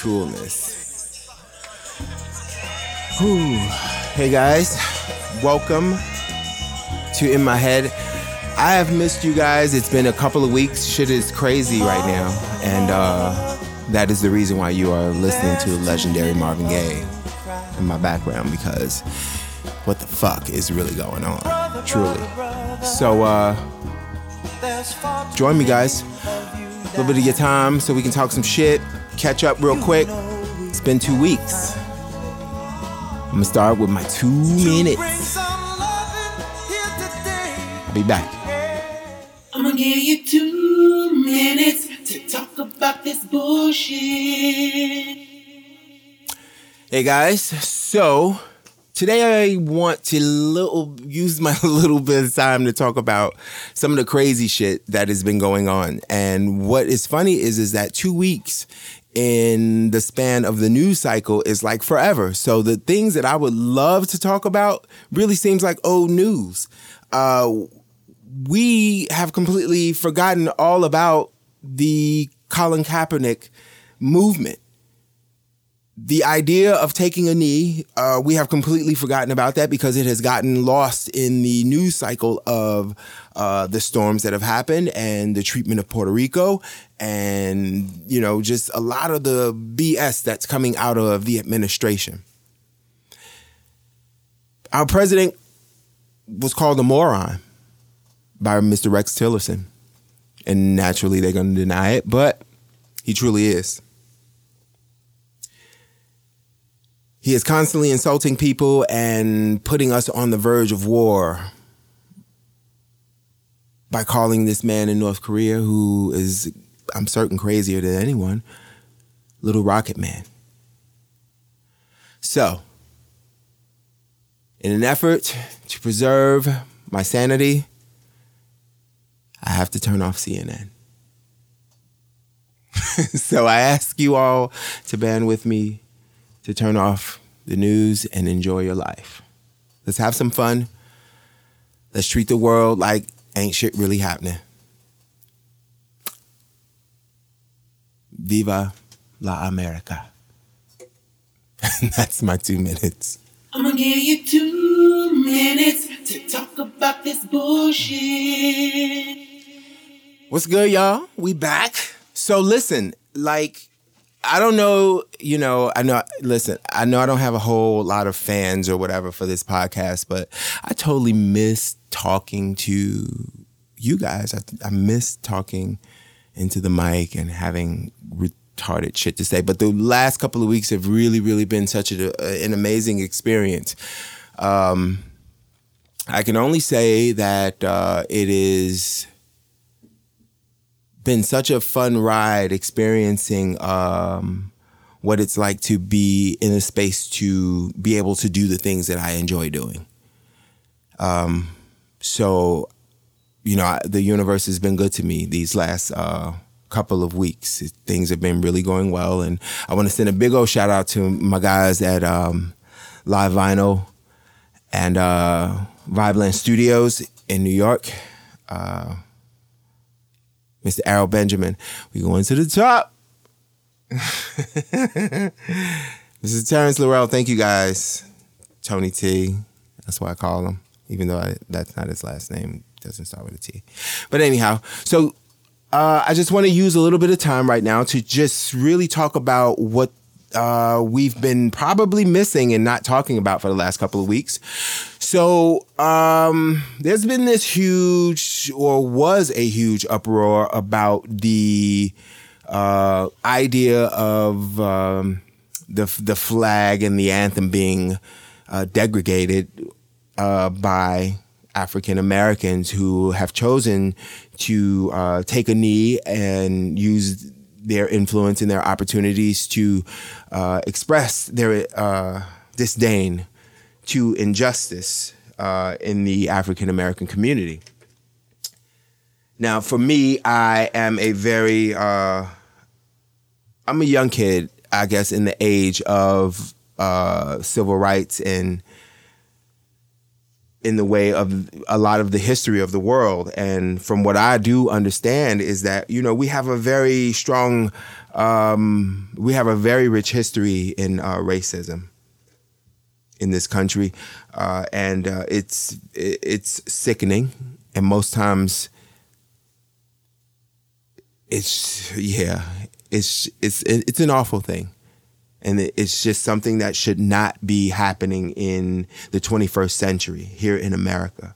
coolness. Whew. Hey guys, welcome to In My Head. I have missed you guys. It's been a couple of weeks. Shit is crazy right now. And uh, that is the reason why you are listening to legendary Marvin Gaye in my background because what the fuck is really going on? Truly. So, uh, join me, guys. A little bit of your time so we can talk some shit, catch up real quick. It's been two weeks. I'm gonna start with my two minutes. I'll be back. I'm gonna give you two minutes to talk about this bullshit. Hey guys, so today I want to little use my little bit of time to talk about some of the crazy shit that has been going on. And what is funny is is that 2 weeks in the span of the news cycle is like forever. So the things that I would love to talk about really seems like old news. Uh, we have completely forgotten all about the Colin Kaepernick movement the idea of taking a knee, uh, we have completely forgotten about that because it has gotten lost in the news cycle of uh, the storms that have happened and the treatment of Puerto Rico and, you know, just a lot of the BS that's coming out of the administration. Our president was called a moron by Mr. Rex Tillerson. And naturally, they're going to deny it, but he truly is. He is constantly insulting people and putting us on the verge of war by calling this man in North Korea, who is, I'm certain, crazier than anyone, Little Rocket Man. So, in an effort to preserve my sanity, I have to turn off CNN. so I ask you all to band with me to turn off the news and enjoy your life. Let's have some fun. Let's treat the world like ain't shit really happening. Viva la America. That's my two minutes. I'm gonna give you two minutes to talk about this bullshit. What's good, y'all? We back. So listen, like I don't know, you know, I know, listen, I know I don't have a whole lot of fans or whatever for this podcast, but I totally miss talking to you guys. I, I miss talking into the mic and having retarded shit to say. But the last couple of weeks have really, really been such a, an amazing experience. Um, I can only say that uh, it is been such a fun ride experiencing um, what it's like to be in a space to be able to do the things that I enjoy doing. Um, so, you know, the universe has been good to me these last uh, couple of weeks. Things have been really going well, and I want to send a big old shout out to my guys at um, Live Vinyl and uh, Viveland Studios in New York. Uh, Mr. Errol Benjamin. We going to the top. this is Terrence Laurel, thank you guys. Tony T, that's why I call him, even though I, that's not his last name. It doesn't start with a T. But anyhow, so uh, I just want to use a little bit of time right now to just really talk about what uh, we've been probably missing and not talking about for the last couple of weeks. So um, there's been this huge, or was a huge uproar about the uh, idea of um, the the flag and the anthem being uh, degraded uh, by African Americans who have chosen to uh, take a knee and use their influence and their opportunities to uh, express their uh, disdain to injustice uh, in the African American community. Now, for me, I am a very, uh, I'm a young kid, I guess, in the age of uh, civil rights and in the way of a lot of the history of the world. And from what I do understand is that, you know, we have a very strong, um, we have a very rich history in uh, racism in this country. Uh, and uh, it's, it's sickening. And most times it's, yeah, it's, it's, it's an awful thing and it's just something that should not be happening in the 21st century here in America.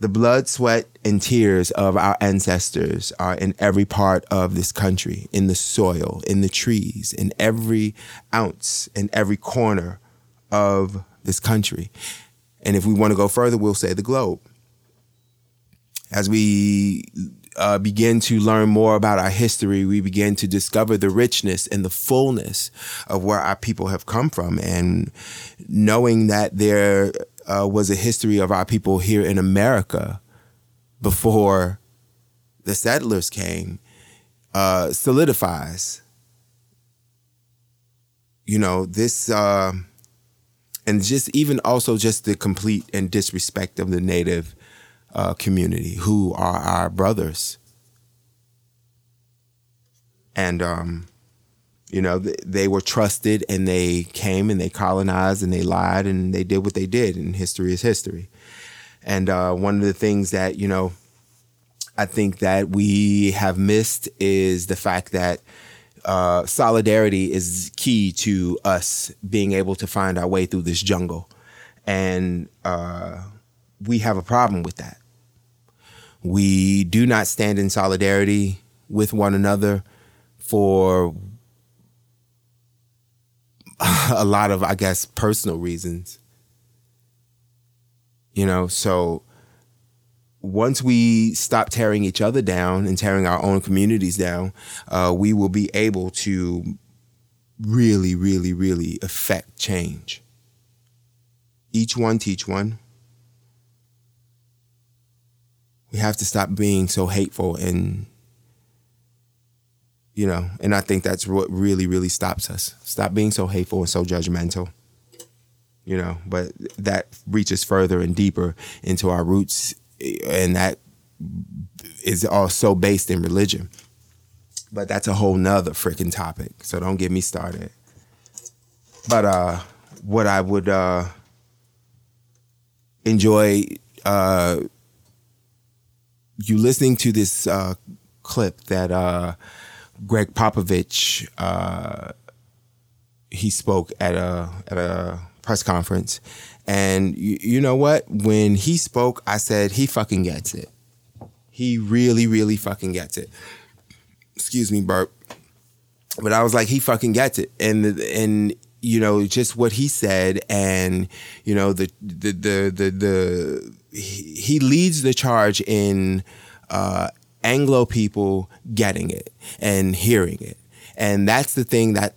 The blood, sweat, and tears of our ancestors are in every part of this country, in the soil, in the trees, in every ounce, in every corner of this country. And if we want to go further, we'll say the globe. As we uh, begin to learn more about our history, we begin to discover the richness and the fullness of where our people have come from. And knowing that there uh, was a history of our people here in America before the settlers came uh, solidifies. You know, this, uh, and just even also just the complete and disrespect of the native uh, community who are our brothers. And, um, you know, th- they were trusted and they came and they colonized and they lied and they did what they did. And history is history. And uh, one of the things that, you know, I think that we have missed is the fact that uh, solidarity is key to us being able to find our way through this jungle. And uh, we have a problem with that. We do not stand in solidarity with one another for a lot of, I guess, personal reasons. You know, so once we stop tearing each other down and tearing our own communities down, uh, we will be able to really, really, really affect change. Each one teach one. We have to stop being so hateful and you know and i think that's what really really stops us. Stop being so hateful and so judgmental you know but that reaches further and deeper into our roots and that is also based in religion. But that's a whole nother freaking topic so don't get me started. But uh what i would uh enjoy uh you listening to this uh, clip that uh, Gregg Popovich uh, he spoke at a at a press conference, and you, you know what? When he spoke, I said he fucking gets it. He really, really fucking gets it. Excuse me, burp. But I was like, he fucking gets it, and and you know just what he said, and you know the the the the, the he leads the charge in uh, Anglo people getting it and hearing it. And that's the thing that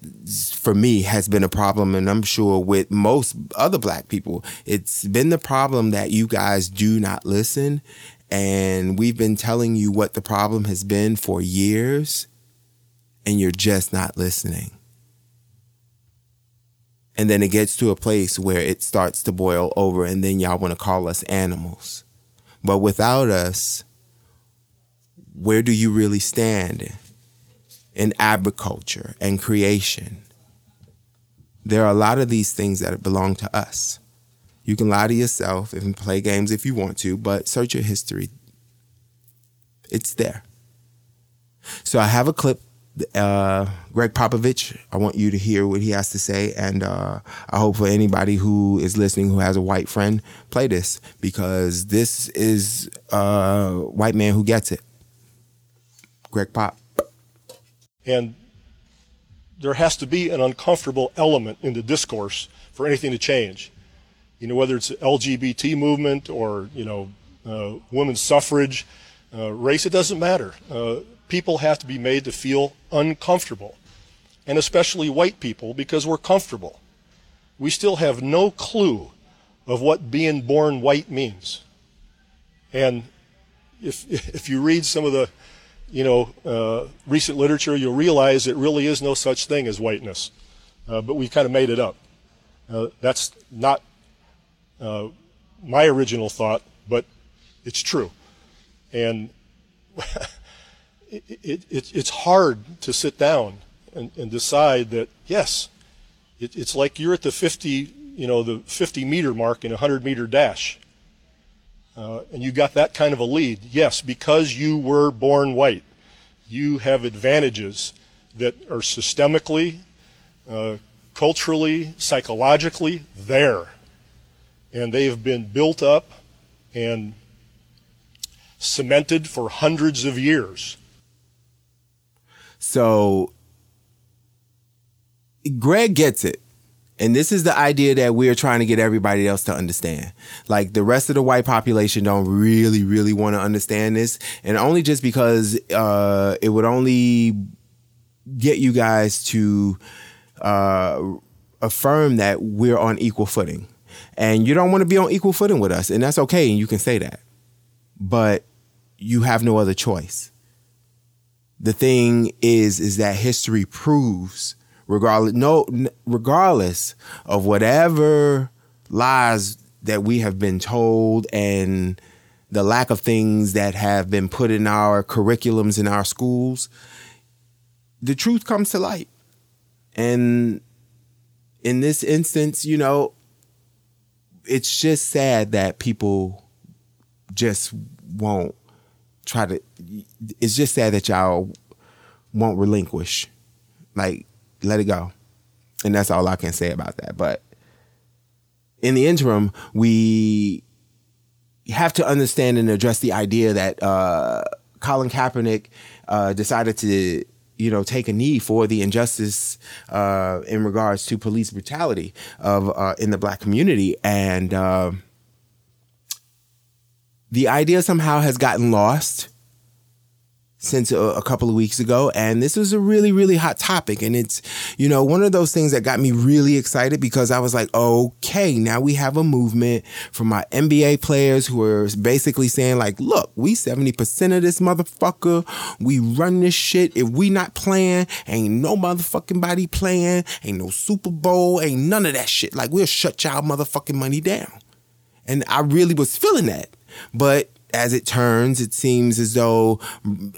for me has been a problem. And I'm sure with most other black people, it's been the problem that you guys do not listen. And we've been telling you what the problem has been for years, and you're just not listening. And then it gets to a place where it starts to boil over, and then y'all want to call us animals. But without us, where do you really stand in agriculture and creation? There are a lot of these things that belong to us. You can lie to yourself and play games if you want to, but search your history. It's there. So I have a clip uh, Gregg Popovich. I want you to hear what he has to say, and uh, I hope for anybody who is listening who has a white friend, play this because this is a white man who gets it. Greg Pop. And there has to be an uncomfortable element in the discourse for anything to change. You know, whether it's LGBT movement or you know, uh, women's suffrage, uh, race, it doesn't matter. People have to be made to feel uncomfortable, and especially white people because we're comfortable. We still have no clue of what being born white means. And if, if you read some of the, you know, uh, recent literature, you'll realize it really is no such thing as whiteness. Uh, but we kind of made it up. Uh, that's not uh, my original thought, but it's true. And it, it, it, it's hard to sit down and, and decide that, yes, it, it's like you're at the 50, you know, the 50 meter mark in a 100 meter dash. Uh, and you got that kind of a lead. Yes, because you were born white, you have advantages that are systemically, uh, culturally, psychologically there. And they have been built up and cemented for hundreds of years. So Greg gets it. And this is the idea that we're trying to get everybody else to understand. Like the rest of the white population don't really, really want to understand this. And only just because uh, it would only get you guys to uh, affirm that we're on equal footing. And you don't want to be on equal footing with us. And that's okay. And you can say that. But you have no other choice. The thing is, is that history proves regardless no regardless of whatever lies that we have been told and the lack of things that have been put in our curriculums in our schools the truth comes to light. And in this instance you know it's just sad that people just won't try to it's just sad that y'all won't relinquish like let it go. And that's all I can say about that. But in the interim, we have to understand and address the idea that uh, Colin Kaepernick uh, decided to, you know, take a knee for the injustice uh, in regards to police brutality of uh, in the black community, and uh, the idea somehow has gotten lost since a, a, couple of weeks ago and this was a really really hot topic and it's you know one of those things that got me really excited because I was like okay now we have a movement from my NBA players who are basically saying like look we 70% of this motherfucker we run this shit. If we not playing ain't no motherfucking body playing ain't no Super Bowl ain't none of that shit. Like we'll shut y'all motherfucking money down. And I really was feeling that but as it turns, it seems as though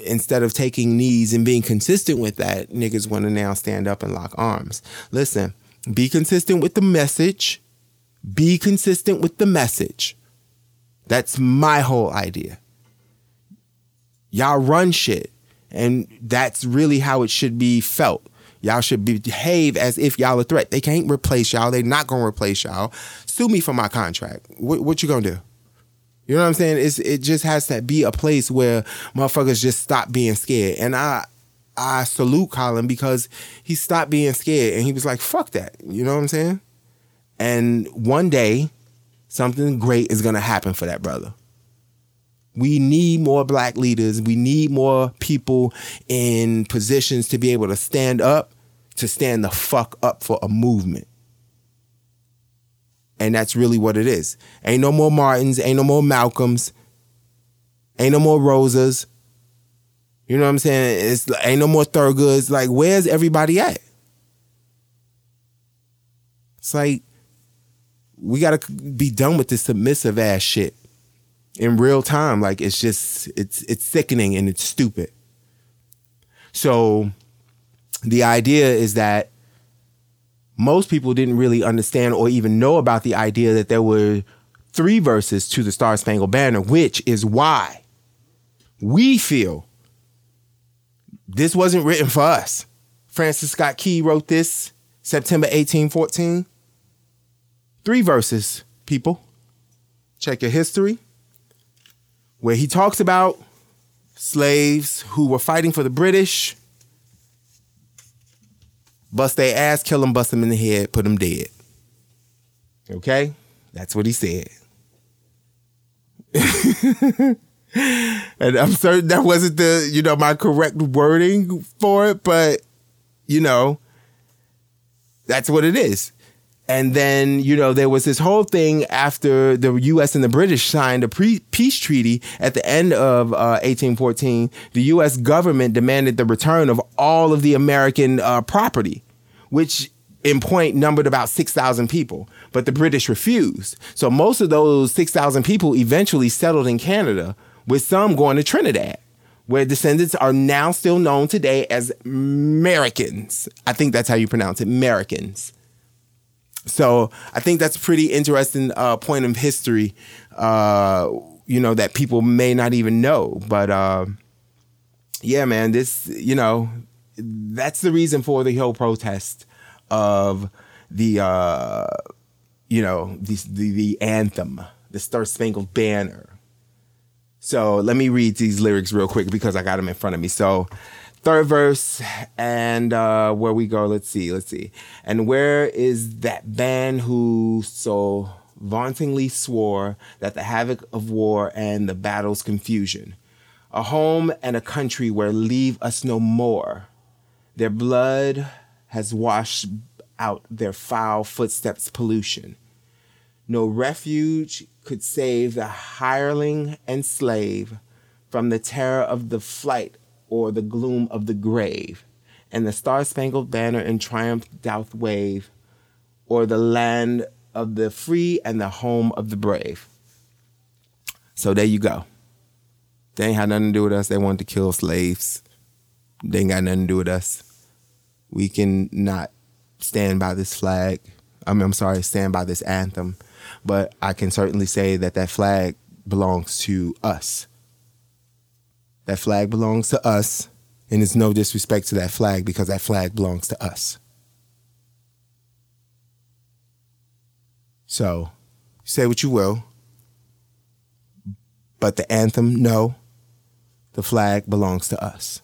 instead of taking knees and being consistent with that, niggas want to now stand up and lock arms. Listen, be consistent with the message. Be consistent with the message. That's my whole idea. Y'all run shit, and that's really how it should be felt. Y'all should behave as if y'all a threat. They can't replace y'all. They're not gonna replace y'all. Sue me for my contract. What, what you gonna do? You know what I'm saying? It's it just has to be a place where motherfuckers just stop being scared. And I I salute Colin because he stopped being scared and he was like, fuck that. You know what I'm saying? And one day, something great is gonna happen for that brother. We need more black leaders. We need more people in positions to be able to stand up, to stand the fuck up for a movement. And that's really what it is. Ain't no more Martins, ain't no more Malcolms, ain't no more Rosas. You know what I'm saying? It's ain't no more Thurgoods. Like, where's everybody at? It's like we gotta be done with this submissive ass shit in real time. Like it's just it's it's sickening and it's stupid. So the idea is that most people didn't really understand or even know about the idea that there were three verses to the Star Spangled Banner, which is why we feel this wasn't written for us. Francis Scott Key wrote this September 1814. Three verses, people. Check your history, where he talks about slaves who were fighting for the British bust their ass, kill them, bust them in the head, put them dead. Okay? That's what he said. and I'm certain that wasn't the, you know, my correct wording for it, but you know, that's what it is. And then, you know, there was this whole thing after the US and the British signed a pre- peace treaty at the end of uh, 1814. The US government demanded the return of all of the American uh, property, which in point numbered about 6,000 people. but the British refused. So most of those 6,000 people eventually settled in Canada, with some going to Trinidad, where descendants are now still known today as Merikins. I think that's how you pronounce it, Americans. So I think that's a pretty interesting uh, point of history, uh, you know, that people may not even know. But uh, yeah, man, this, you know, that's the reason for the whole protest of the, uh, you know, the, the, the anthem, the Star Spangled Banner. So let me read these lyrics real quick because I got them in front of me. So, third verse, and uh, where we go, let's see, let's see. And where is that band who so vauntingly swore that the havoc of war and the battle's confusion, a home and a country where leave us no more, their blood has washed out their foul footsteps' pollution. No refuge could save the hireling and slave from the terror of the flight or the gloom of the grave, and the star spangled banner in triumph doth wave, or the land of the free and the home of the brave. So there you go. They ain't had nothing to do with us. They wanted to kill slaves. They ain't got nothing to do with us. We can not stand by this flag. I mean, I'm sorry, stand by this anthem. But I can certainly say that that flag belongs to us. That flag belongs to us, and it's no disrespect to that flag because that flag belongs to us. So, say what you will, but the anthem, no, the flag belongs to us.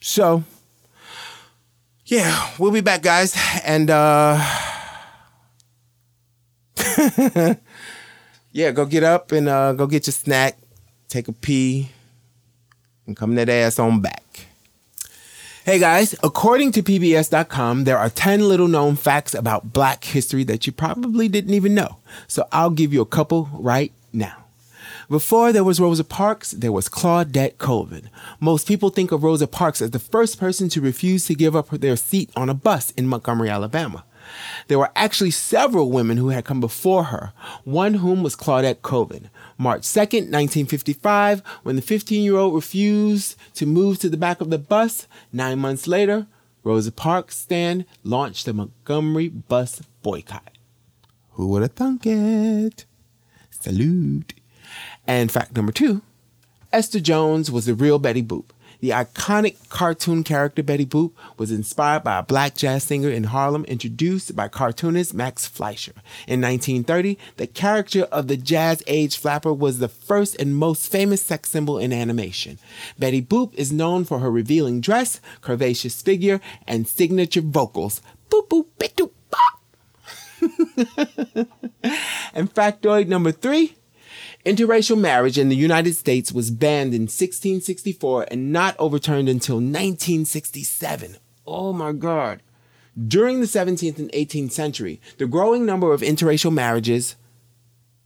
So, yeah, we'll be back, guys. And uh yeah, go get up and uh go get your snack, take a pee, and come that ass on back. Hey guys, according to PBS.com, there are 10 little known facts about black history that you probably didn't even know. So I'll give you a couple right now. Before there was Rosa Parks, there was Claudette Colvin. Most people think of Rosa Parks as the first person to refuse to give up their seat on a bus in Montgomery, Alabama. There were actually several women who had come before her, one whom was Claudette Colvin. March 2nd, 1955, when the 15 year old refused to move to the back of the bus, nine months later, Rosa Parks stand launched the Montgomery bus boycott. Who would have thunk it? Salute. And fact number two Esther Jones was the real Betty Boop. The iconic cartoon character Betty Boop was inspired by a black jazz singer in Harlem introduced by cartoonist Max Fleischer. In 1930, the character of the jazz age flapper was the first and most famous sex symbol in animation. Betty Boop is known for her revealing dress, curvaceous figure, and signature vocals. Boop boop bitu bop. and factoid number three Interracial marriage in the United States was banned in 1664 and not overturned until 1967. Oh my God. During the 17th and 18th century, the growing number of interracial marriages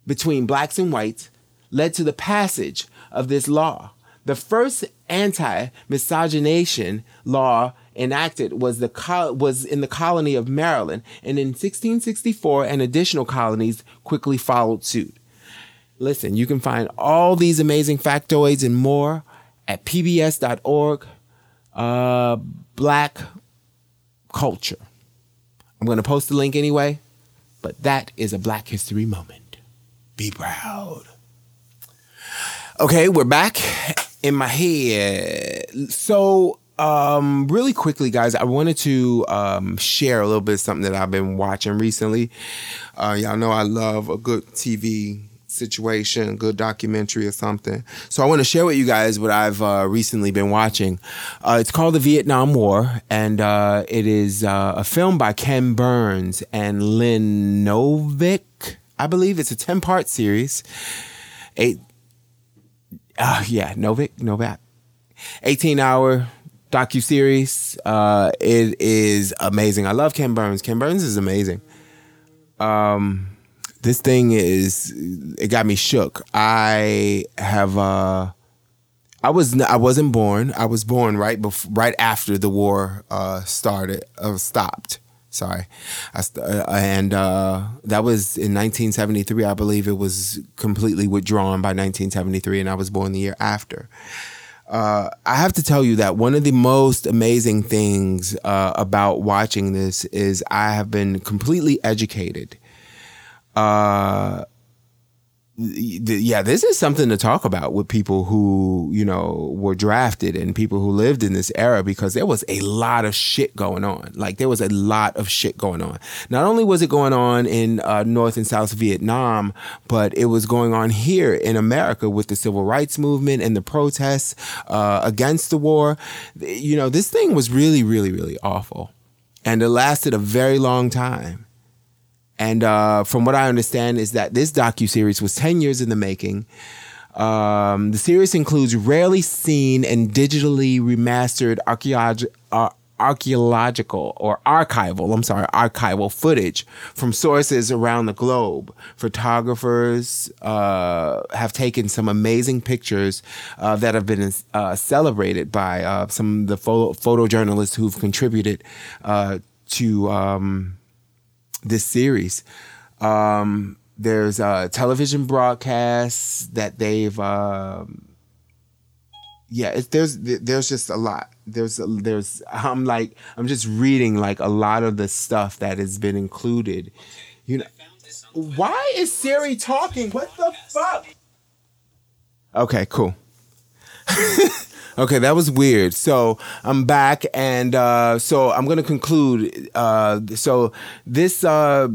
between blacks and whites led to the passage of this law. The first anti-miscegenation law enacted was the was in the colony of Maryland, and in 1664, and additional colonies quickly followed suit. Listen, you can find all these amazing factoids and more at pbs.org. Uh, black culture. I'm going to post the link anyway, but that is a Black History moment. Be proud. Okay, we're back in my head. So, um, really quickly, guys, I wanted to um, share a little bit of something that I've been watching recently. Uh, y'all know I love a good TV situation, good documentary or something. So I want to share with you guys what I've uh, recently been watching. Uh, it's called The Vietnam War, and uh, it is uh, a film by Ken Burns and Lynn Novick. I believe it's a 10 part series. Eight, uh, yeah, Novick, Novak. 18 hour docu series. Uh, it is amazing. I love Ken Burns. Ken Burns is amazing. Um, this thing is it got me shook. I have uh I was I wasn't born. I was born right before right after the war uh started uh, stopped. Sorry, st- uh, and uh, that was in 1973. I believe it was completely withdrawn by 1973, and I was born the year after. Uh, I have to tell you that one of the most amazing things uh, about watching this is I have been completely educated. Uh, yeah, this is something to talk about with people who, you know, were drafted and people who lived in this era because there was a lot of shit going on. Like there was a lot of shit going on. Not only was it going on in uh, North and South Vietnam, but it was going on here in America with the civil rights movement and the protests uh, against the war. You know, this thing was really, really, really awful. And it lasted a very long time. And uh, from what I understand, is that this docu series was ten years in the making. Um, the series includes rarely seen and digitally remastered. Uh, archaeological or archival, I'm sorry, archival footage from sources around the globe. Photographers uh, have taken some amazing pictures uh, that have been uh, celebrated by uh, some of the photo- photojournalists who've contributed uh, to um, this series. Um, there's uh, television broadcasts that they've. Um, yeah, it's, there's there's just a lot. There's there's I'm like I'm just reading like a lot of the stuff that has been included. You know, why is Siri talking? What the fuck? Okay, cool. okay, that was weird. So I'm back, and uh, so I'm gonna conclude. Uh, so this. Uh,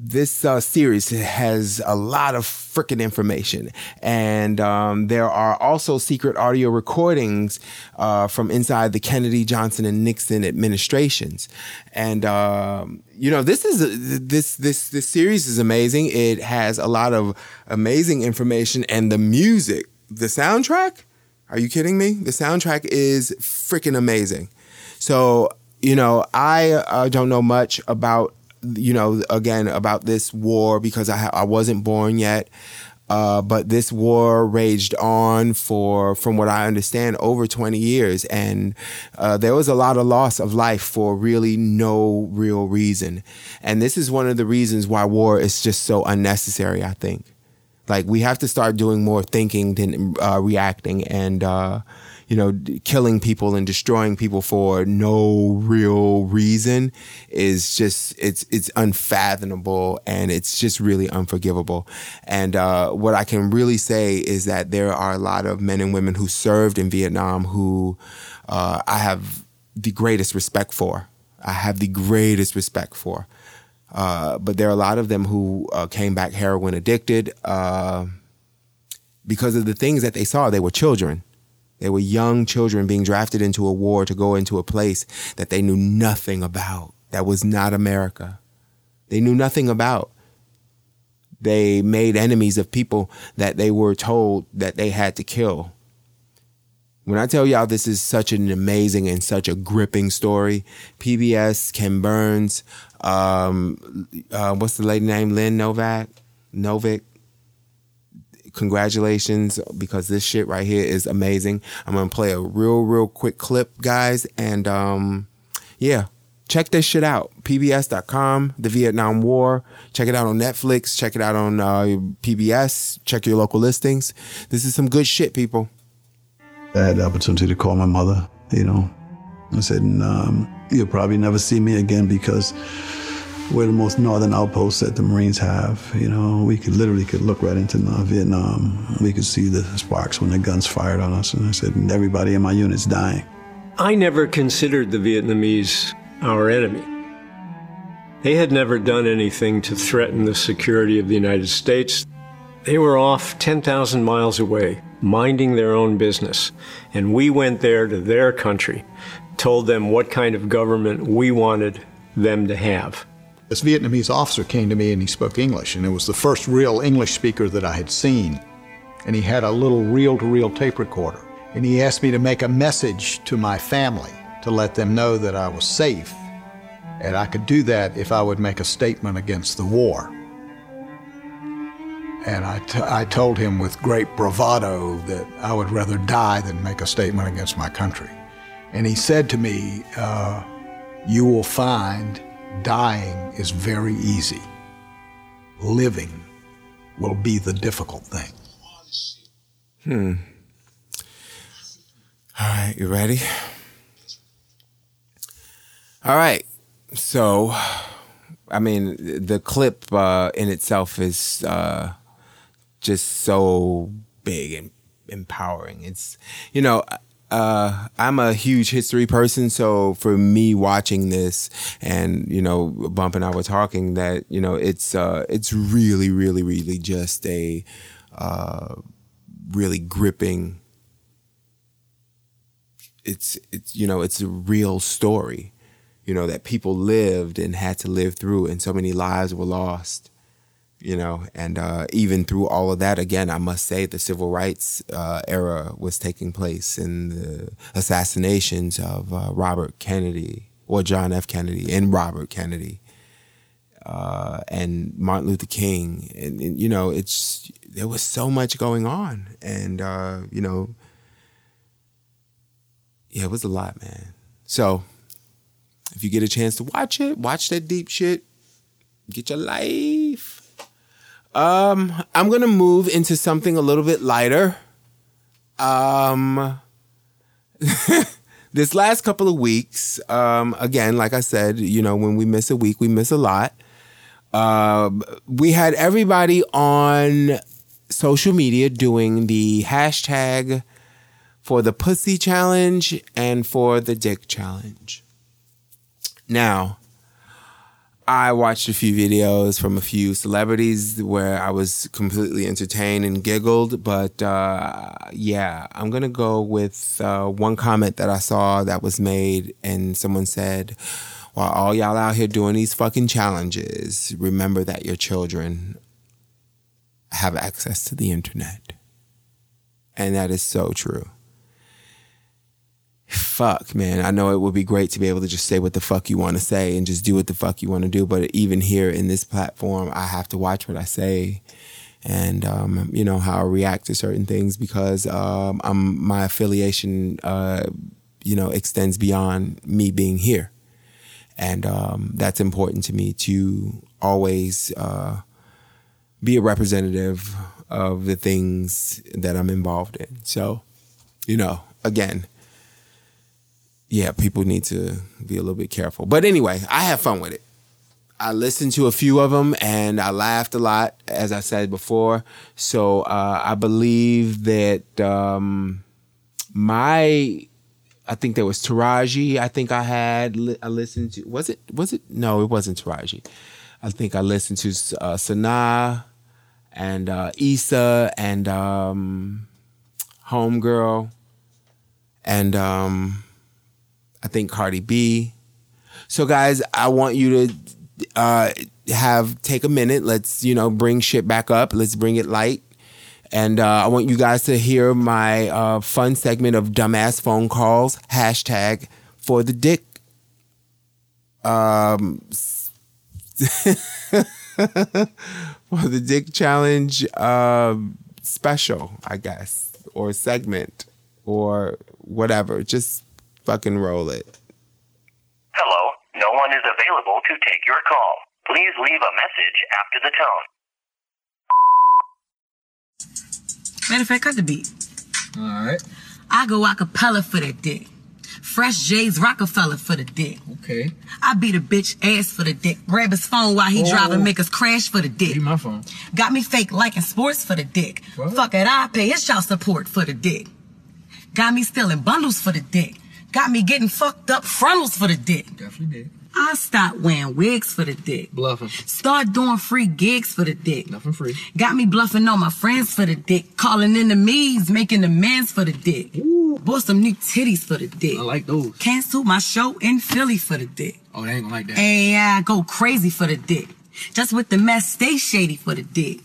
this uh, series has a lot of freaking information, and um, there are also secret audio recordings uh, from inside the Kennedy, Johnson, and Nixon administrations. And um, you know, this is this this this series is amazing. It has a lot of amazing information, and the music, the soundtrack. Are you kidding me? The soundtrack is freaking amazing. So you know, I uh, don't know much about you know, again about this war because I I wasn't born yet. Uh, but this war raged on for, from what I understand, over 20 years. And uh, there was a lot of loss of life for really no real reason. And this is one of the reasons why war is just so unnecessary, I think. Like, we have to start doing more thinking than uh, reacting. And, uh, you know, killing people and destroying people for no real reason is just it's it's unfathomable and it's just really unforgivable. And uh, what I can really say is that there are a lot of men and women who served in Vietnam who uh, I have the greatest respect for. I have the greatest respect for. Uh, but there are a lot of them who uh, came back heroin addicted uh, because of the things that they saw. They were children they were young children being drafted into a war to go into a place that they knew nothing about. That was not America. They knew nothing about. They made enemies of people that they were told that they had to kill. When I tell y'all this is such an amazing and such a gripping story, PBS, Ken Burns, um, uh, what's the lady name? Lynn Novak, Novick, congratulations because this shit right here is amazing. I'm gonna play a real, real quick clip, guys, and um, yeah, check this shit out. PBS.com, the Vietnam War. Check it out on Netflix. Check it out on uh, PBS. Check your local listings. This is some good shit, people. I had the opportunity to call my mother. You know, I said, um, "You'll probably never see me again because." we're the most northern outpost that the Marines have. You know, we could literally could look right into Vietnam. We could see the sparks when the guns fired on us. And I said, everybody in my unit's dying. I never considered the Vietnamese our enemy. They had never done anything to threaten the security of the United States. They were off 10,000 miles away, minding their own business. And we went there to their country, told them what kind of government we wanted them to have. This Vietnamese officer came to me and he spoke English, and it was the first real English speaker that I had seen. And he had a little reel to reel tape recorder. And he asked me to make a message to my family to let them know that I was safe. And I could do that if I would make a statement against the war. And I, told him with great bravado that I would rather die than make a statement against my country. And he said to me, uh, You will find dying is very easy. Living will be the difficult thing. Hmm. All right, you ready? All right. So, I mean, the clip uh, in itself is uh, just so big and empowering. It's, you know, uh, I'm a huge history person, so for me watching this and you know, Bump and I were talking that you know it's uh, it's really, really, really just a uh, really gripping. It's it's you know it's a real story, you know that people lived and had to live through, and so many lives were lost you know and uh, even through all of that again i must say the civil rights uh, era was taking place in the assassinations of uh, robert kennedy or john f. Kennedy and robert kennedy uh, and martin luther king. And, and, you know it's there was so much going on and uh, you know yeah it was a lot man. So if you get a chance to watch it watch that deep shit. Get your life um, I'm gonna move into something a little bit lighter. Um, this last couple of weeks, um, again, like I said, you know, when we miss a week, we miss a lot. Uh, we had everybody on social media doing the hashtag for the pussy challenge and for the dick challenge. Now, I watched a few videos from a few celebrities where I was completely entertained and giggled. But uh, yeah, I'm going to go with uh, one comment that I saw that was made, and someone said, While all y'all out here doing these fucking challenges, remember that your children have access to the internet. And that is so true fuck, man, I know it would be great to be able to just say what the fuck you want to say and just do what the fuck you want to do. But even here in this platform, I have to watch what I say and, um, you know, how I react to certain things because um, I'm, my affiliation, uh, you know, extends beyond me being here. And um, that's important to me to always uh, be a representative of the things that I'm involved in. So, you know, again, yeah, people need to be a little bit careful. But anyway, I have fun with it. I listened to a few of them and I laughed a lot, as I said before. So uh, I believe that um, my, I think there was Taraji. I think I had I listened to. Was it? Was it? No, it wasn't Taraji. I think I listened to uh, Sanaa and uh, Issa and um, Homegirl and. Um, I think Cardi B. So guys, I want you to uh, have take a minute. Let's you know bring shit back up. Let's bring it light. And uh, I want you guys to hear my uh, fun segment of dumbass phone calls. Hashtag for the dick. Um, for the dick challenge um, special, I guess, or segment, or whatever. Just fucking roll it. Hello, no one is available to take your call. Please leave a message after the tone. Matter of fact, cut the beat. All right. I go acapella for the dick. Fresh J's Rockefeller for the dick. Okay. I beat a bitch ass for the dick. Grab his phone while he Oh. driving, make us crash for the dick. Be my phone. Got me fake liking sports for the dick. What? Fuck it, I pay his child support for the dick. Got me stealing bundles for the dick. Got me getting fucked up frontals for the dick. Definitely did. I stopped wearing wigs for the dick. Bluffing. Start doing free gigs for the dick. Nothing free. Got me bluffing on my friends for the dick. Calling enemies, making demands for the dick. Ooh. Bought some new titties for the dick. I like those. Cancel my show in Philly for the dick. Oh, they ain't gonna like that. And I go crazy for the dick. Just with the mess, stay shady for the dick.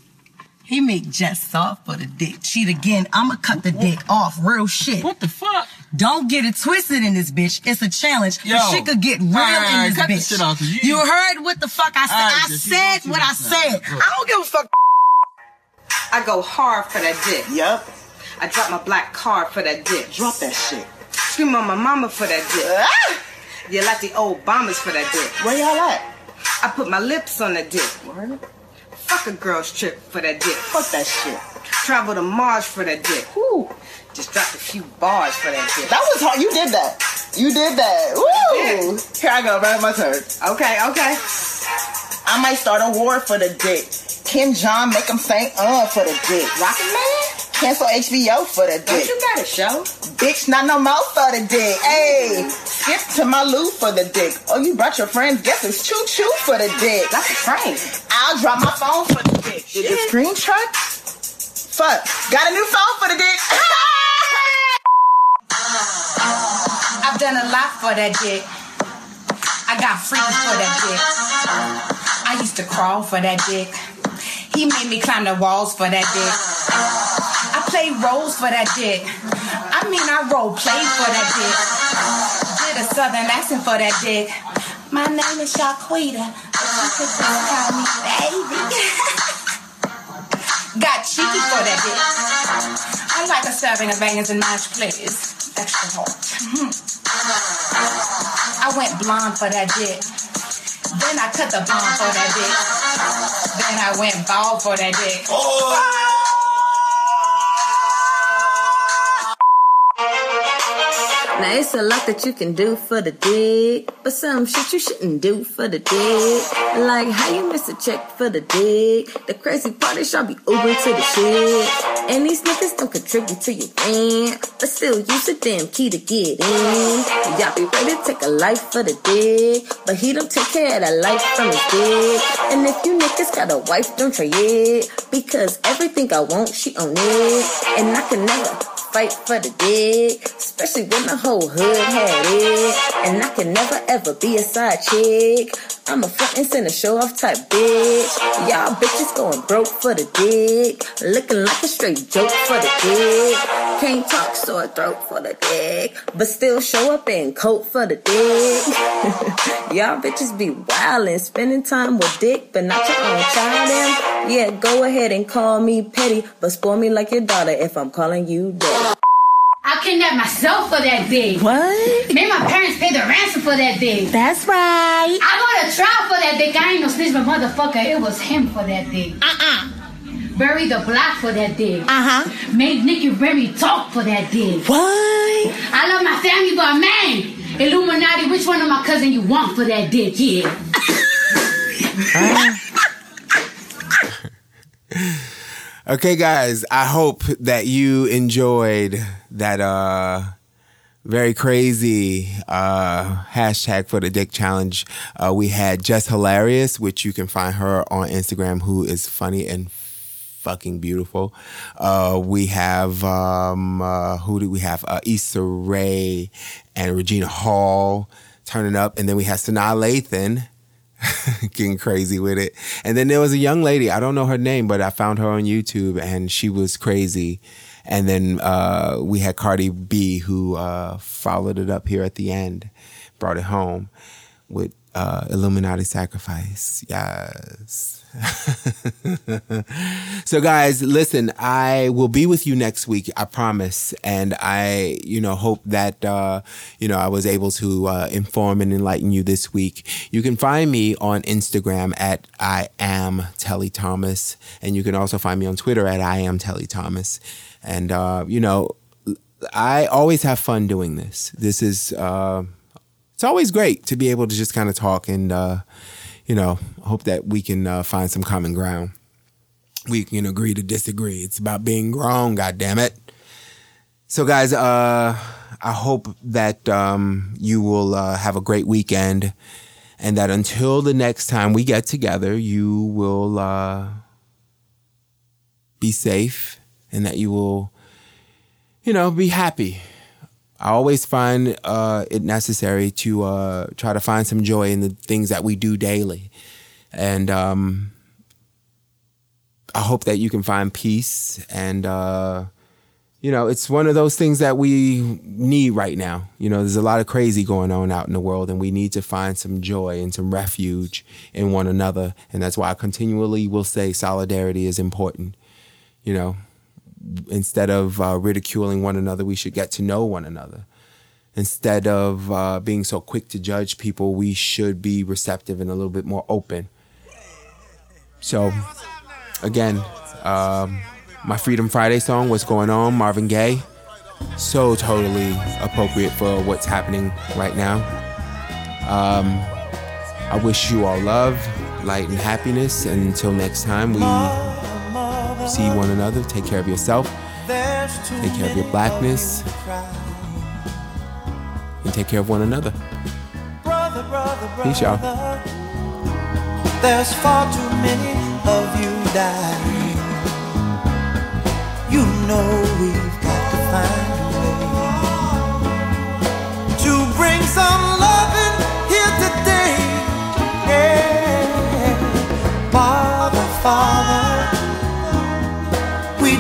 He make just soft for the dick. Cheat again, I'ma cut the dick off. Real shit. What the fuck? Don't get it twisted in this bitch. It's a challenge. Yo. The shit could get real Alright, in this cut the bitch. shit off, 'cause you- you heard what the fuck I said. Alright, I just- said what I said. Look. I don't give a fuck. I go hard for that dick. Yup. I drop my black card for that dick. Drop that shit. Scream on my mama for that dick. Ah! You like the old bombers for that dick. Where y'all at? I put my lips on that dick. Word. Fuck a girl's trip for that dick. Fuck that shit. Travel to Mars for that dick. Woo. Just dropped a few bars for that shit. That was hard. You did that. You did that. Woo! Here I go. Right, my turn. Okay, okay. I might start a war for the dick. Kim Jong make him sing uh for the dick. Rocket Man? Cancel HBO for the dick. Don't you got a show? Bitch, not no mouth for the dick. Hey, skip to my loo for the dick. Oh, you brought your friends. Guess it's choo choo for the dick. That's a train. I'll drop my phone for the dick. Did the screen truck? Fuck. Got a new phone for the dick. done a lot for that dick. I got freaky for that dick. I used to crawl for that dick. He made me climb the walls for that dick. I played roles for that dick. I mean, I role played for that dick. Did a southern accent for that dick. My name is Shaquita, but you could just call me baby. Got cheeky for that dick. I like a serving of bangers and mashed potatoes. Extra hot. Mhm. I went blonde for that dick. Then I cut the blonde for that dick. Then I went bald for that dick. Now it's a lot that you can do for the dick, but some shit you shouldn't do for the dick. Like how you miss a check for the dick. The crazy part is y'all be Uber to the shit. And these niggas don't contribute to your rent, but still use the damn key to get in. Y'all be ready to take a life for the dick, but he don't take care of that life from his dick. And if you niggas got a wife, don't try it, because everything I want, she own it. And I can never fight for the dick, especially when the whole hood had it. And I can never ever be a side chick. I'm a front and center show off type bitch. Y'all bitches going broke for the dick, looking like a straight joke for the dick. Can't talk sore throat for the dick, but still show up in coat for the dick. Y'all bitches be wildin', spending time with dick, but not your own child. Yeah, go ahead and call me petty, but spoil me like your daughter if I'm calling you daddy. I kidnapped myself for that dick. What? Made my parents pay the ransom for that dick. That's right. I go to trial for that dick. I ain't no snitch, but motherfucker, it was him for that dick. Uh-uh. Bury the block for that dick. Uh-huh. Made Nicky Remy talk for that dick. What? I love my family, but man, Illuminati, which one of my cousin you want for that dick? Yeah. Okay, guys, I hope that you enjoyed that uh very crazy uh hashtag for the dick challenge. Uh we had Jess Hilarious, which you can find her on Instagram, who is funny and fucking beautiful. Uh we have um uh who do we have? Uh Issa Rae and Regina Hall turning up, and then we have Sanaa Lathan getting crazy with it. And then there was a young lady, I don't know her name, but I found her on YouTube and she was crazy. And then uh, we had Cardi B who uh, followed it up here at the end, brought it home with uh, Illuminati Sacrifice. Yes. so guys, listen, I will be with you next week, I promise. And I, you know, hope that uh, you know, I was able to uh, inform and enlighten you this week. You can find me on Instagram at I am Telle Thomas. And you can also find me on Twitter at I am Telle Thomas. And uh, you know, I always have fun doing this. This is uh it's always great to be able to just kind of talk and uh you know, hope that we can uh, find some common ground. We can agree to disagree. It's about being grown, God damn it. So, guys, uh, I hope that um, you will uh, have a great weekend, and that until the next time we get together, you will uh, be safe, and that you will, you know, be happy. I always find uh, it necessary to uh, try to find some joy in the things that we do daily. And um, I hope that you can find peace. And, uh, you know, it's one of those things that we need right now. You know, there's a lot of crazy going on out in the world, and we need to find some joy and some refuge in one another. And that's why I continually will say solidarity is important. You know, instead of uh, ridiculing one another, we should get to know one another. instead of uh, being so quick to judge people, we should be receptive and a little bit more open. So, again, um, my Freedom Friday song, What's Going On, Marvin Gaye, so totally appropriate for what's happening right now. Um, I wish you all love, light, and happiness. And until next time, we see one another. Take care of yourself, take care of your blackness, and take care of one another. Peace, y'all. There's far too many of you dying. You know we've got to find a way to bring some loving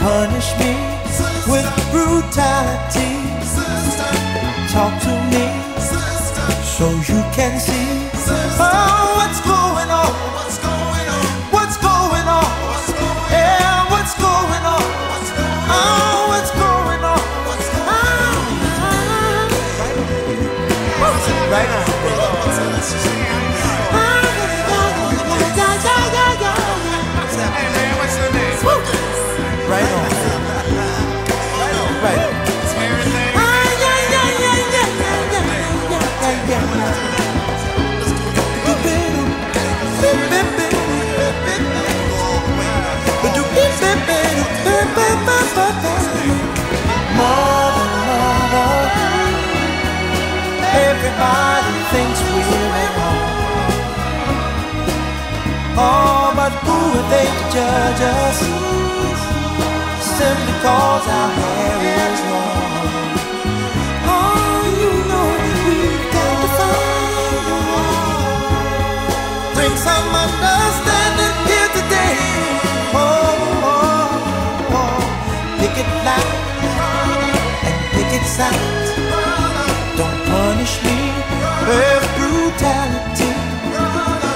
Punish me with brutality. Talk to me so you can see judge us? Simply cause our hair is long. Oh, you know we've got to find. Bring some understanding here today. Oh, oh, oh. Picket line and picket signs. Don't punish me with brutality.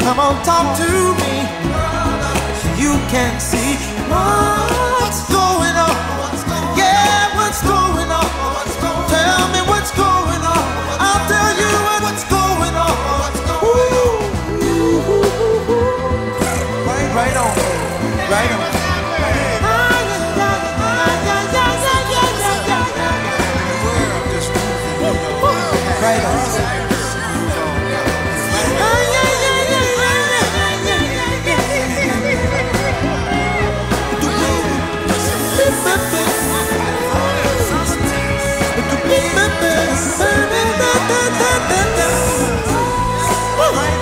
Come on, talk to me you can't see. What's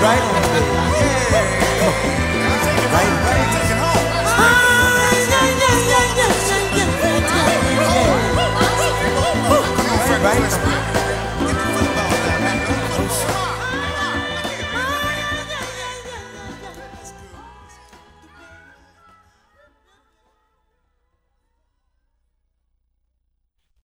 Right on. Right.